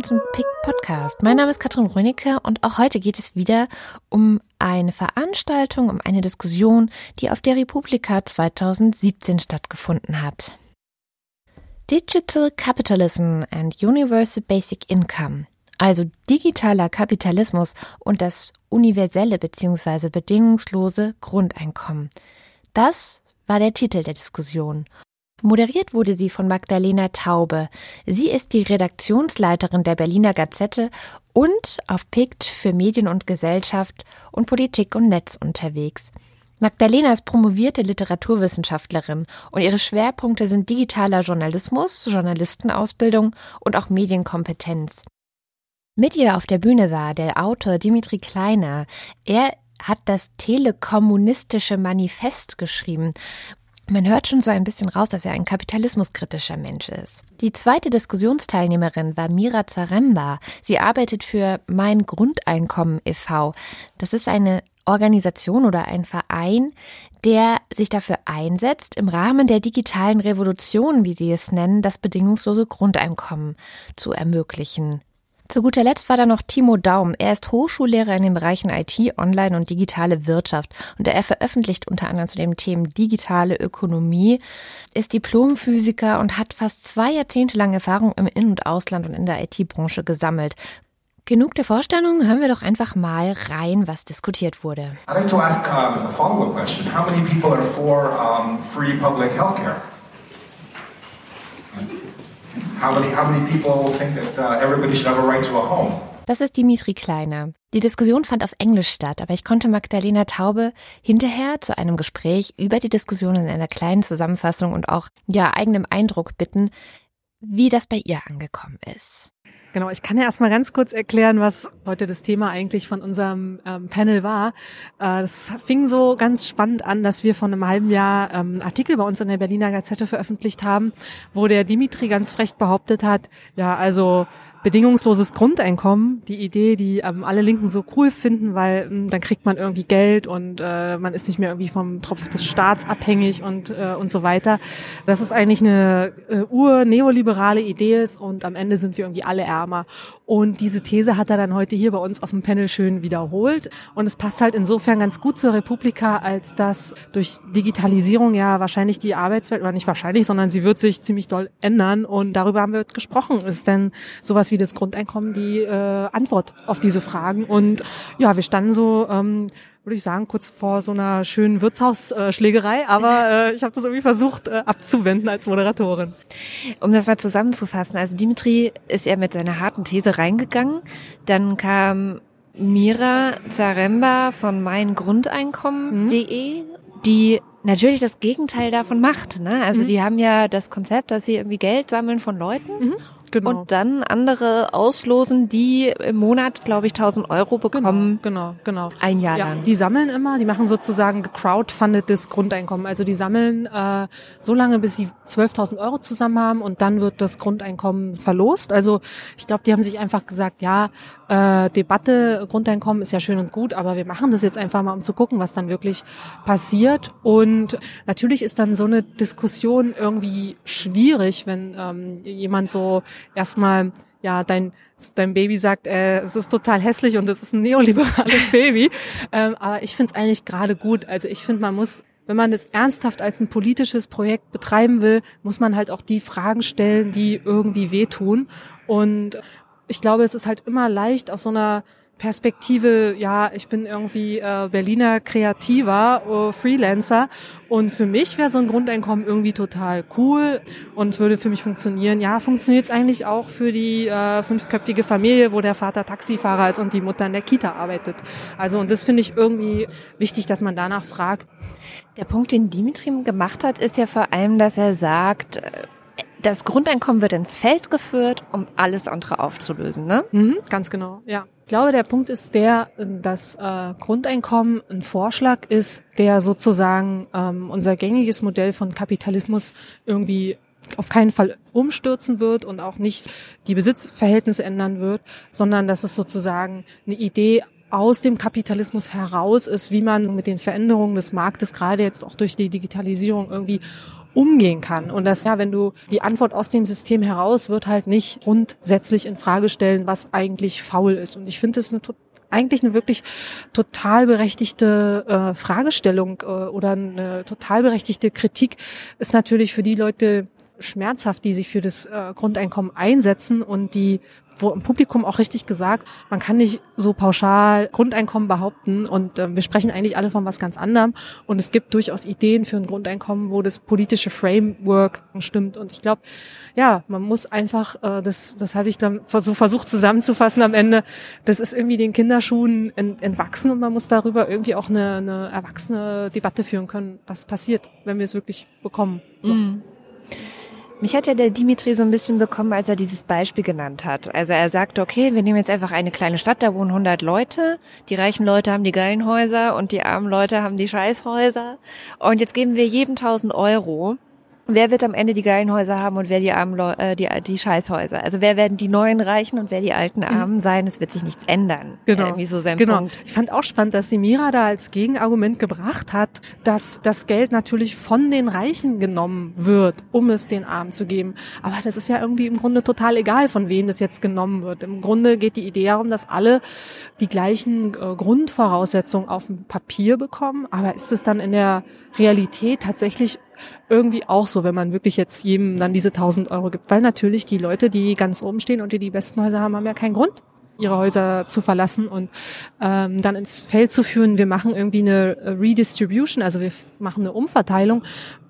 willkommen zum PICT Podcast. Mein Name ist Katrin Rönecke und auch heute geht es wieder um eine Veranstaltung, um eine Diskussion, die auf der Republika 2017 stattgefunden hat. Digital Capitalism and Universal Basic Income, also digitaler Kapitalismus und das universelle bzw. bedingungslose Grundeinkommen. Das war der Titel der Diskussion. Moderiert wurde sie von Magdalena Taube. Sie ist die Redaktionsleiterin der Berliner Gazette und auf PICT für Medien und Gesellschaft und Politik und Netz unterwegs. Magdalena ist promovierte Literaturwissenschaftlerin und ihre Schwerpunkte sind digitaler Journalismus, Journalistenausbildung und auch Medienkompetenz. Mit ihr auf der Bühne war der Autor Dimitri Kleiner. Er hat das telekommunistische Manifest geschrieben, man hört schon so ein bisschen raus, dass er ein kapitalismuskritischer Mensch ist. Die zweite Diskussionsteilnehmerin war Mira Zaremba. Sie arbeitet für Mein Grundeinkommen e.V. Das ist eine Organisation oder ein Verein, der sich dafür einsetzt, im Rahmen der digitalen Revolution, wie sie es nennen, das bedingungslose Grundeinkommen zu ermöglichen. Zu guter Letzt war da noch Timo Daum. Er ist Hochschullehrer in den Bereichen IT, Online und digitale Wirtschaft und er veröffentlicht unter anderem zu den Themen digitale Ökonomie, ist Diplomphysiker und hat fast zwei Jahrzehnte lang Erfahrung im In- und Ausland und in der IT-Branche gesammelt. Genug der Vorstellung, hören wir doch einfach mal rein, was diskutiert wurde. I'd like to ask um, a follow-up question. How many people are for um, free public healthcare? How many, how many people think that uh, everybody should have a? Das ist Dimitri Kleiner. Die Diskussion fand auf Englisch statt, aber ich konnte Magdalena Taube hinterher zu einem Gespräch über die Diskussion in einer kleinen Zusammenfassung und auch ja eigenem Eindruck bitten, wie das bei ihr angekommen ist. Genau, ich kann ja erstmal ganz kurz erklären, was heute das Thema eigentlich von unserem ähm, Panel war. Äh, das fing so ganz spannend an, dass wir von einem halben Jahr ähm, Artikel bei uns in der Berliner Gazette veröffentlicht haben, wo der Dimitri ganz frech behauptet hat, ja, also bedingungsloses Grundeinkommen, die Idee, die ähm, alle Linken so cool finden, weil ähm, dann kriegt man irgendwie Geld und äh, man ist nicht mehr irgendwie vom Tropf des Staats abhängig und äh, und so weiter. Das ist eigentlich eine äh, ur-neoliberale Idee ist und am Ende sind wir irgendwie alle ärmer. Und diese These hat er dann heute hier bei uns auf dem Panel schön wiederholt. Und es passt halt insofern ganz gut zur Republika, als dass durch Digitalisierung ja wahrscheinlich die Arbeitswelt, oder nicht wahrscheinlich, sondern sie wird sich ziemlich doll ändern. Und darüber haben wir gesprochen. Ist denn sowas wie das Grundeinkommen die äh, Antwort auf diese Fragen? Und ja, wir standen so ähm, würde ich sagen, kurz vor so einer schönen Wirtshausschlägerei, aber äh, ich habe das irgendwie versucht äh, abzuwenden als Moderatorin. Um das mal zusammenzufassen, also Dimitri ist ja mit seiner harten These reingegangen, dann kam Mira Zaremba von meingrundeinkommen.de, mhm. die natürlich das Gegenteil davon macht. Ne? Also mhm. die haben ja das Konzept, dass sie irgendwie Geld sammeln von Leuten mhm. Genau. Und dann andere auslosen, die im Monat, glaube ich, 1000 Euro bekommen. Genau, genau. genau. Ein Jahr ja, lang. Die sammeln immer, die machen sozusagen gecrowdfundetes Grundeinkommen. Also die sammeln äh, so lange, bis sie 12.000 Euro zusammen haben und dann wird das Grundeinkommen verlost. Also ich glaube, die haben sich einfach gesagt, ja, äh, Debatte, Grundeinkommen ist ja schön und gut, aber wir machen das jetzt einfach mal, um zu gucken, was dann wirklich passiert. Und natürlich ist dann so eine Diskussion irgendwie schwierig, wenn ähm, jemand so erstmal ja, dein, dein Baby sagt, äh, es ist total hässlich und es ist ein neoliberales Baby. Ähm, aber ich finde es eigentlich gerade gut. Also ich finde, man muss, wenn man das ernsthaft als ein politisches Projekt betreiben will, muss man halt auch die Fragen stellen, die irgendwie wehtun. Und ich glaube, es ist halt immer leicht aus so einer Perspektive, ja, ich bin irgendwie äh, Berliner Kreativer, äh, Freelancer und für mich wäre so ein Grundeinkommen irgendwie total cool und würde für mich funktionieren. Ja, funktioniert es eigentlich auch für die äh, fünfköpfige Familie, wo der Vater Taxifahrer ist und die Mutter in der Kita arbeitet. Also und das finde ich irgendwie wichtig, dass man danach fragt. Der Punkt, den Dimitri gemacht hat, ist ja vor allem, dass er sagt, äh, das Grundeinkommen wird ins Feld geführt, um alles andere aufzulösen, ne? Mhm, ganz genau, ja. Ich glaube, der Punkt ist der, dass äh, Grundeinkommen ein Vorschlag ist, der sozusagen ähm, unser gängiges Modell von Kapitalismus irgendwie auf keinen Fall umstürzen wird und auch nicht die Besitzverhältnisse ändern wird, sondern dass es sozusagen eine Idee aus dem Kapitalismus heraus ist, wie man mit den Veränderungen des Marktes, gerade jetzt auch durch die Digitalisierung, irgendwie umgehen kann. Und das, ja, wenn du die Antwort aus dem System heraus wird halt nicht grundsätzlich in Frage stellen, was eigentlich faul ist. Und ich finde es eine eigentlich eine wirklich total berechtigte äh, Fragestellung äh, oder eine total berechtigte Kritik ist natürlich für die Leute schmerzhaft, die sich für das äh, Grundeinkommen einsetzen und die wo im Publikum auch richtig gesagt, man kann nicht so pauschal Grundeinkommen behaupten und äh, wir sprechen eigentlich alle von was ganz anderem und es gibt durchaus Ideen für ein Grundeinkommen, wo das politische Framework stimmt und ich glaube, ja, man muss einfach, äh, das, das habe ich dann so versucht zusammenzufassen am Ende, das ist irgendwie den Kinderschuhen ent, entwachsen und man muss darüber irgendwie auch eine, eine erwachsene Debatte führen können, was passiert, wenn wir es wirklich bekommen. So. Mm. Mich hat ja der Dimitri so ein bisschen bekommen, als er dieses Beispiel genannt hat. Also er sagte, okay, wir nehmen jetzt einfach eine kleine Stadt, da wohnen 100 Leute. Die reichen Leute haben die geilen Häuser und die armen Leute haben die Scheißhäuser. Und jetzt geben wir jedem 1000 Euro wer wird am Ende die geilen Häuser haben und wer die armen Leu äh, die, die Scheißhäuser? Also wer werden die neuen Reichen und wer die alten mhm. Armen sein? Es wird sich nichts ändern. Genau. Irgendwie so sein genau. Punkt. Ich fand auch spannend, dass die Mira da als Gegenargument gebracht hat, dass das Geld natürlich von den Reichen genommen wird, um es den Armen zu geben. Aber das ist ja irgendwie im Grunde total egal, von wem das jetzt genommen wird. Im Grunde geht die Idee darum, dass alle die gleichen äh, Grundvoraussetzungen auf dem Papier bekommen. Aber ist es dann in der Realität tatsächlich irgendwie auch so, wenn man wirklich jetzt jedem dann diese 1000 Euro gibt. Weil natürlich die Leute, die ganz oben stehen und die die besten Häuser haben, haben ja keinen Grund, ihre Häuser zu verlassen und ähm, dann ins Feld zu führen. Wir machen irgendwie eine Redistribution, also wir machen eine Umverteilung.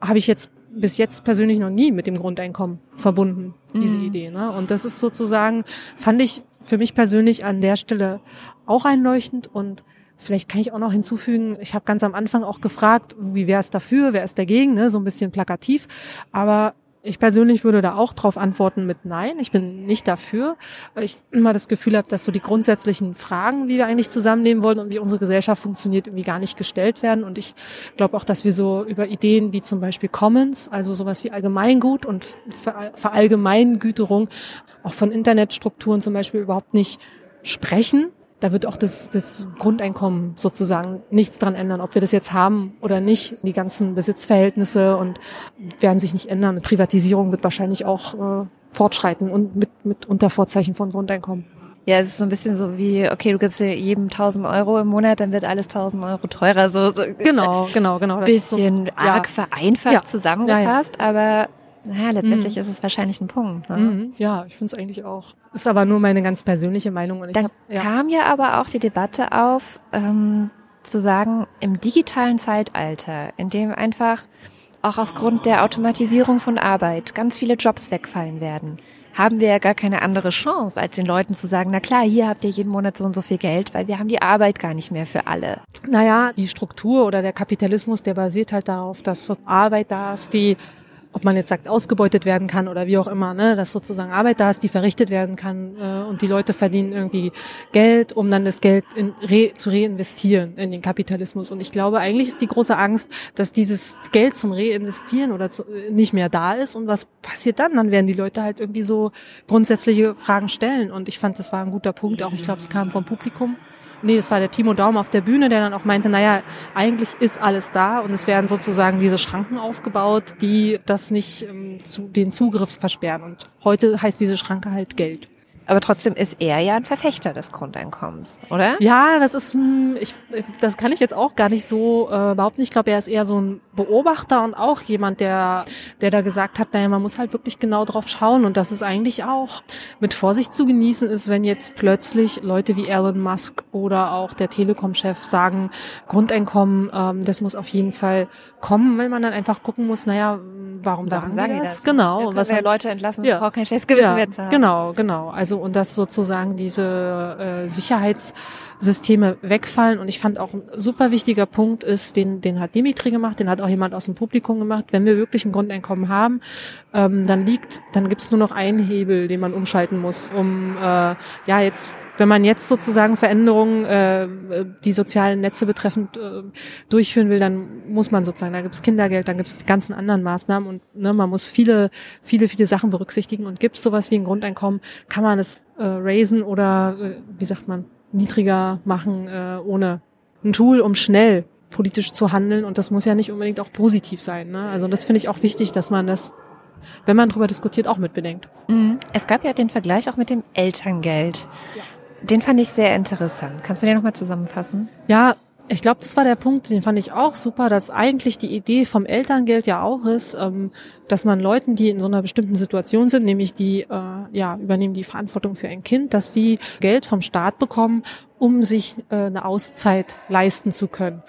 Habe ich jetzt bis jetzt persönlich noch nie mit dem Grundeinkommen verbunden, diese mhm. Idee. Ne? Und das ist sozusagen, fand ich für mich persönlich an der Stelle auch einleuchtend und Vielleicht kann ich auch noch hinzufügen, ich habe ganz am Anfang auch gefragt, wie wer ist dafür, wer ist dagegen, ne? so ein bisschen plakativ. Aber ich persönlich würde da auch drauf antworten mit Nein. Ich bin nicht dafür. weil Ich immer das Gefühl habe, dass so die grundsätzlichen Fragen, wie wir eigentlich zusammenleben wollen und wie unsere Gesellschaft funktioniert, irgendwie gar nicht gestellt werden. Und ich glaube auch, dass wir so über Ideen wie zum Beispiel Commons, also sowas wie Allgemeingut und Verallgemeingüterung auch von Internetstrukturen zum Beispiel überhaupt nicht sprechen da wird auch das, das Grundeinkommen sozusagen nichts dran ändern, ob wir das jetzt haben oder nicht. Die ganzen Besitzverhältnisse und werden sich nicht ändern. Privatisierung wird wahrscheinlich auch äh, fortschreiten und mit, mit Untervorzeichen von Grundeinkommen. Ja, es ist so ein bisschen so wie, okay, du gibst jedem 1000 Euro im Monat, dann wird alles 1000 Euro teurer. So, so genau, genau, genau. Das bisschen so, arg ja. vereinfacht ja. zusammengefasst, ja, aber naja, letztendlich mhm. ist es wahrscheinlich ein Punkt. Ne? Mhm. Ja, ich finde es eigentlich auch. Ist aber nur meine ganz persönliche Meinung. Und ich Dann hab, ja. kam ja aber auch die Debatte auf, ähm, zu sagen, im digitalen Zeitalter, in dem einfach auch aufgrund der Automatisierung von Arbeit ganz viele Jobs wegfallen werden, haben wir ja gar keine andere Chance, als den Leuten zu sagen, na klar, hier habt ihr jeden Monat so und so viel Geld, weil wir haben die Arbeit gar nicht mehr für alle. Naja, die Struktur oder der Kapitalismus, der basiert halt darauf, dass Arbeit da ist, die ob man jetzt sagt, ausgebeutet werden kann oder wie auch immer, ne, dass sozusagen Arbeit da ist, die verrichtet werden kann äh, und die Leute verdienen irgendwie Geld, um dann das Geld in, re, zu reinvestieren in den Kapitalismus. Und ich glaube, eigentlich ist die große Angst, dass dieses Geld zum Reinvestieren oder zu, äh, nicht mehr da ist. Und was passiert dann? Dann werden die Leute halt irgendwie so grundsätzliche Fragen stellen. Und ich fand, das war ein guter Punkt. Auch ich glaube, es kam vom Publikum nee, das war der Timo Daum auf der Bühne, der dann auch meinte, naja, eigentlich ist alles da und es werden sozusagen diese Schranken aufgebaut, die das nicht ähm, zu, den Zugriff versperren. Und heute heißt diese Schranke halt Geld. Aber trotzdem ist er ja ein Verfechter des Grundeinkommens, oder? Ja, das ist, hm, ich, das kann ich jetzt auch gar nicht so äh, behaupten. Ich glaube, er ist eher so ein Beobachter und auch jemand, der, der da gesagt hat, naja, man muss halt wirklich genau drauf schauen und dass es eigentlich auch mit Vorsicht zu genießen ist, wenn jetzt plötzlich Leute wie Elon Musk oder auch der Telekom-Chef sagen, Grundeinkommen, ähm, das muss auf jeden Fall kommen, weil man dann einfach gucken muss, naja, warum, warum sagen, sagen die das? das? Genau. Da was ja Leute entlassen, ja. braucht kein schlechtes Gewissen ja. Genau, genau. Also und dass sozusagen diese äh, Sicherheitssysteme wegfallen. Und ich fand auch ein super wichtiger Punkt ist, den, den hat Dimitri gemacht, den hat auch jemand aus dem Publikum gemacht. Wenn wir wirklich ein Grundeinkommen haben, ähm, dann liegt, dann gibt's nur noch einen Hebel, den man umschalten muss, um äh, ja jetzt, wenn man jetzt sozusagen Veränderungen, äh, die sozialen Netze betreffend äh, durchführen will, dann muss man sozusagen, da gibt's Kindergeld, dann gibt's die ganzen anderen Maßnahmen und ne, man muss viele, viele, viele Sachen berücksichtigen und gibt's sowas wie ein Grundeinkommen, kann man es äh, raisen oder äh, wie sagt man, niedriger machen, äh, ohne ein Tool, um schnell politisch zu handeln und das muss ja nicht unbedingt auch positiv sein. Ne? Also das finde ich auch wichtig, dass man das wenn man darüber diskutiert, auch mitbedenkt. Mhm. Es gab ja den Vergleich auch mit dem Elterngeld. Ja. Den fand ich sehr interessant. Kannst du den nochmal zusammenfassen? Ja, ich glaube, das war der Punkt, den fand ich auch super, dass eigentlich die Idee vom Elterngeld ja auch ist, ähm, dass man Leuten, die in so einer bestimmten Situation sind, nämlich die äh, ja übernehmen die Verantwortung für ein Kind, dass die Geld vom Staat bekommen, um sich äh, eine Auszeit leisten zu können.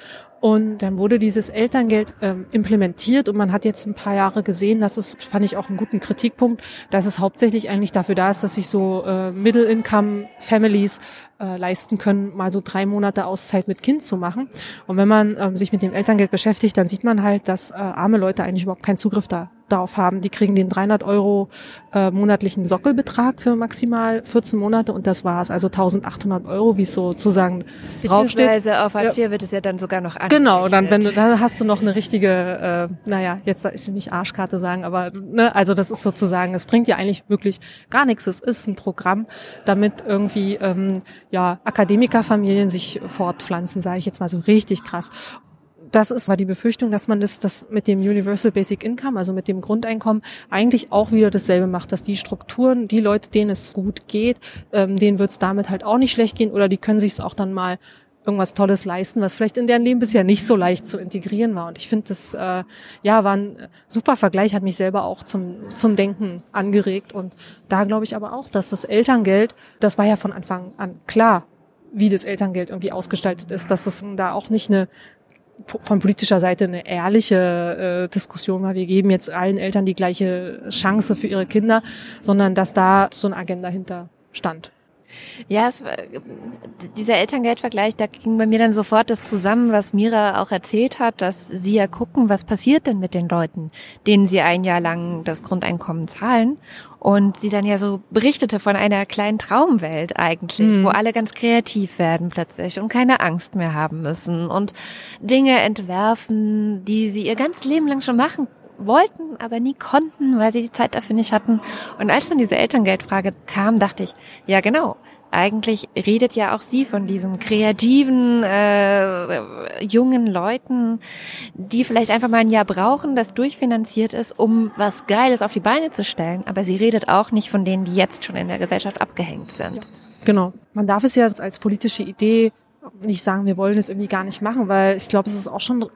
Und dann wurde dieses Elterngeld ähm, implementiert und man hat jetzt ein paar Jahre gesehen, dass es, fand ich auch einen guten Kritikpunkt, dass es hauptsächlich eigentlich dafür da ist, dass sich so äh, Middle-Income-Families äh, leisten können, mal so drei Monate Auszeit mit Kind zu machen. Und wenn man ähm, sich mit dem Elterngeld beschäftigt, dann sieht man halt, dass äh, arme Leute eigentlich überhaupt keinen Zugriff da darauf haben. Die kriegen den 300 Euro äh, monatlichen Sockelbetrag für maximal 14 Monate und das war's. Also 1800 Euro, wie es sozusagen Beziehungsweise auf Hartz IV wird es ja dann sogar noch an. Genau, dann wenn du, da hast du noch eine richtige, äh, naja, jetzt ist nicht Arschkarte sagen, aber ne, also das ist sozusagen, es bringt ja eigentlich wirklich gar nichts. Es ist ein Programm, damit irgendwie ähm, ja Akademikerfamilien sich fortpflanzen, sage ich jetzt mal so richtig krass das ist war die Befürchtung, dass man das, das mit dem Universal Basic Income, also mit dem Grundeinkommen, eigentlich auch wieder dasselbe macht, dass die Strukturen, die Leute, denen es gut geht, ähm, denen wird es damit halt auch nicht schlecht gehen oder die können sich auch dann mal irgendwas Tolles leisten, was vielleicht in deren Leben bisher nicht so leicht zu integrieren war. Und ich finde, das äh, ja war ein super Vergleich, hat mich selber auch zum zum Denken angeregt. Und da glaube ich aber auch, dass das Elterngeld, das war ja von Anfang an klar, wie das Elterngeld irgendwie ausgestaltet ist, dass es da auch nicht eine von politischer Seite eine ehrliche äh, Diskussion war. Wir geben jetzt allen Eltern die gleiche Chance für ihre Kinder, sondern dass da so eine Agenda hinter stand. Ja, es, dieser Elterngeldvergleich, da ging bei mir dann sofort das zusammen, was Mira auch erzählt hat, dass sie ja gucken, was passiert denn mit den Leuten, denen sie ein Jahr lang das Grundeinkommen zahlen. Und sie dann ja so berichtete von einer kleinen Traumwelt eigentlich, mhm. wo alle ganz kreativ werden plötzlich und keine Angst mehr haben müssen und Dinge entwerfen, die sie ihr ganzes Leben lang schon machen wollten, aber nie konnten, weil sie die Zeit dafür nicht hatten. Und als dann diese Elterngeldfrage kam, dachte ich, ja genau, eigentlich redet ja auch sie von diesen kreativen äh, jungen Leuten, die vielleicht einfach mal ein Jahr brauchen, das durchfinanziert ist, um was Geiles auf die Beine zu stellen. Aber sie redet auch nicht von denen, die jetzt schon in der Gesellschaft abgehängt sind. Ja, genau. Man darf es ja als politische Idee nicht sagen, wir wollen es irgendwie gar nicht machen, weil ich glaube, es ist auch schon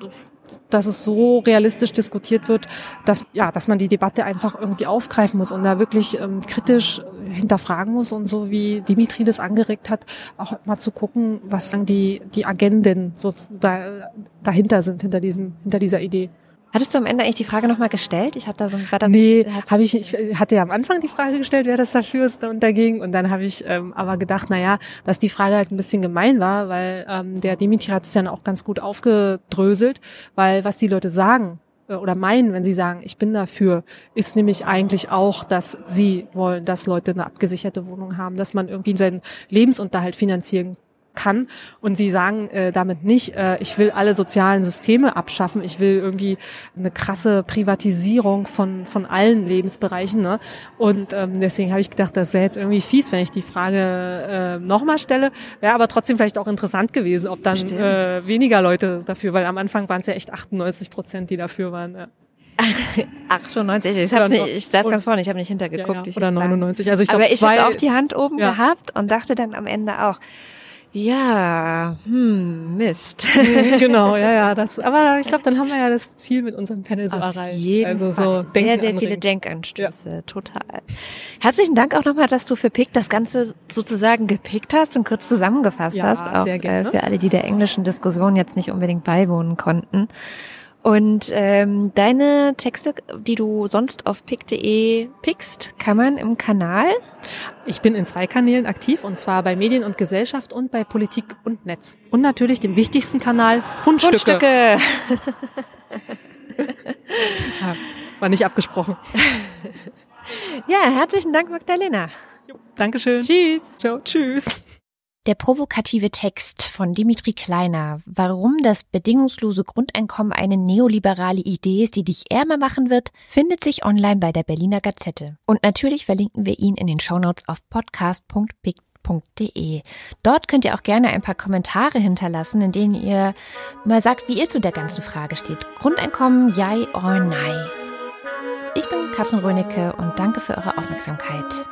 dass es so realistisch diskutiert wird, dass ja, dass man die Debatte einfach irgendwie aufgreifen muss und da wirklich ähm, kritisch hinterfragen muss und so wie Dimitri das angeregt hat, auch mal zu gucken, was die die Agenden so da, dahinter sind hinter diesem hinter dieser Idee. Hattest du am Ende eigentlich die Frage nochmal gestellt? Ich hatte da so ein da, Nee, habe ich nicht. Ich hatte ja am Anfang die Frage gestellt, wer das dafür ist und dagegen. Und dann habe ich ähm, aber gedacht, na ja, dass die Frage halt ein bisschen gemein war, weil ähm, der Dimitri hat es dann auch ganz gut aufgedröselt, weil was die Leute sagen äh, oder meinen, wenn sie sagen, ich bin dafür, ist nämlich eigentlich auch, dass sie wollen, dass Leute eine abgesicherte Wohnung haben, dass man irgendwie seinen Lebensunterhalt finanzieren kann. Und sie sagen äh, damit nicht, äh, ich will alle sozialen Systeme abschaffen, ich will irgendwie eine krasse Privatisierung von, von allen Lebensbereichen. Ne? Und ähm, deswegen habe ich gedacht, das wäre jetzt irgendwie fies, wenn ich die Frage äh, nochmal stelle. Wäre aber trotzdem vielleicht auch interessant gewesen, ob dann äh, weniger Leute dafür, weil am Anfang waren es ja echt 98 Prozent, die dafür waren. Ja. 98, ich, hab's nicht, ich saß ganz vorne, ich habe nicht hintergeguckt. Ja, ja. Oder 99, also ich glaube Aber ich habe auch die Hand oben gehabt und dachte dann am Ende auch, ja, hm, Mist. genau, ja, ja. Das, aber ich glaube, dann haben wir ja das Ziel mit unserem Panel so Auf erreicht. Jeden also so Fall. sehr, sehr viele Denkanstöße, ja. total. Herzlichen Dank auch nochmal, dass du für Pick das Ganze sozusagen gepickt hast und kurz zusammengefasst ja, hast. Auch sehr äh, gerne. für alle, die der englischen Diskussion jetzt nicht unbedingt beiwohnen konnten. Und ähm, deine Texte, die du sonst auf pick.de pickst, kann man im Kanal? Ich bin in zwei Kanälen aktiv und zwar bei Medien und Gesellschaft und bei Politik und Netz. Und natürlich dem wichtigsten Kanal Fundstücke. Fundstücke. ja, war nicht abgesprochen. Ja, herzlichen Dank, Magdalena. Dankeschön. Tschüss. Ciao. Tschüss. Der provokative Text von Dimitri Kleiner, warum das bedingungslose Grundeinkommen eine neoliberale Idee ist, die dich ärmer machen wird, findet sich online bei der Berliner Gazette. Und natürlich verlinken wir ihn in den Shownotes auf podcast.pick.de. Dort könnt ihr auch gerne ein paar Kommentare hinterlassen, in denen ihr mal sagt, wie ihr zu der ganzen Frage steht. Grundeinkommen, yay or nein? Ich bin Katrin Rönecke und danke für eure Aufmerksamkeit.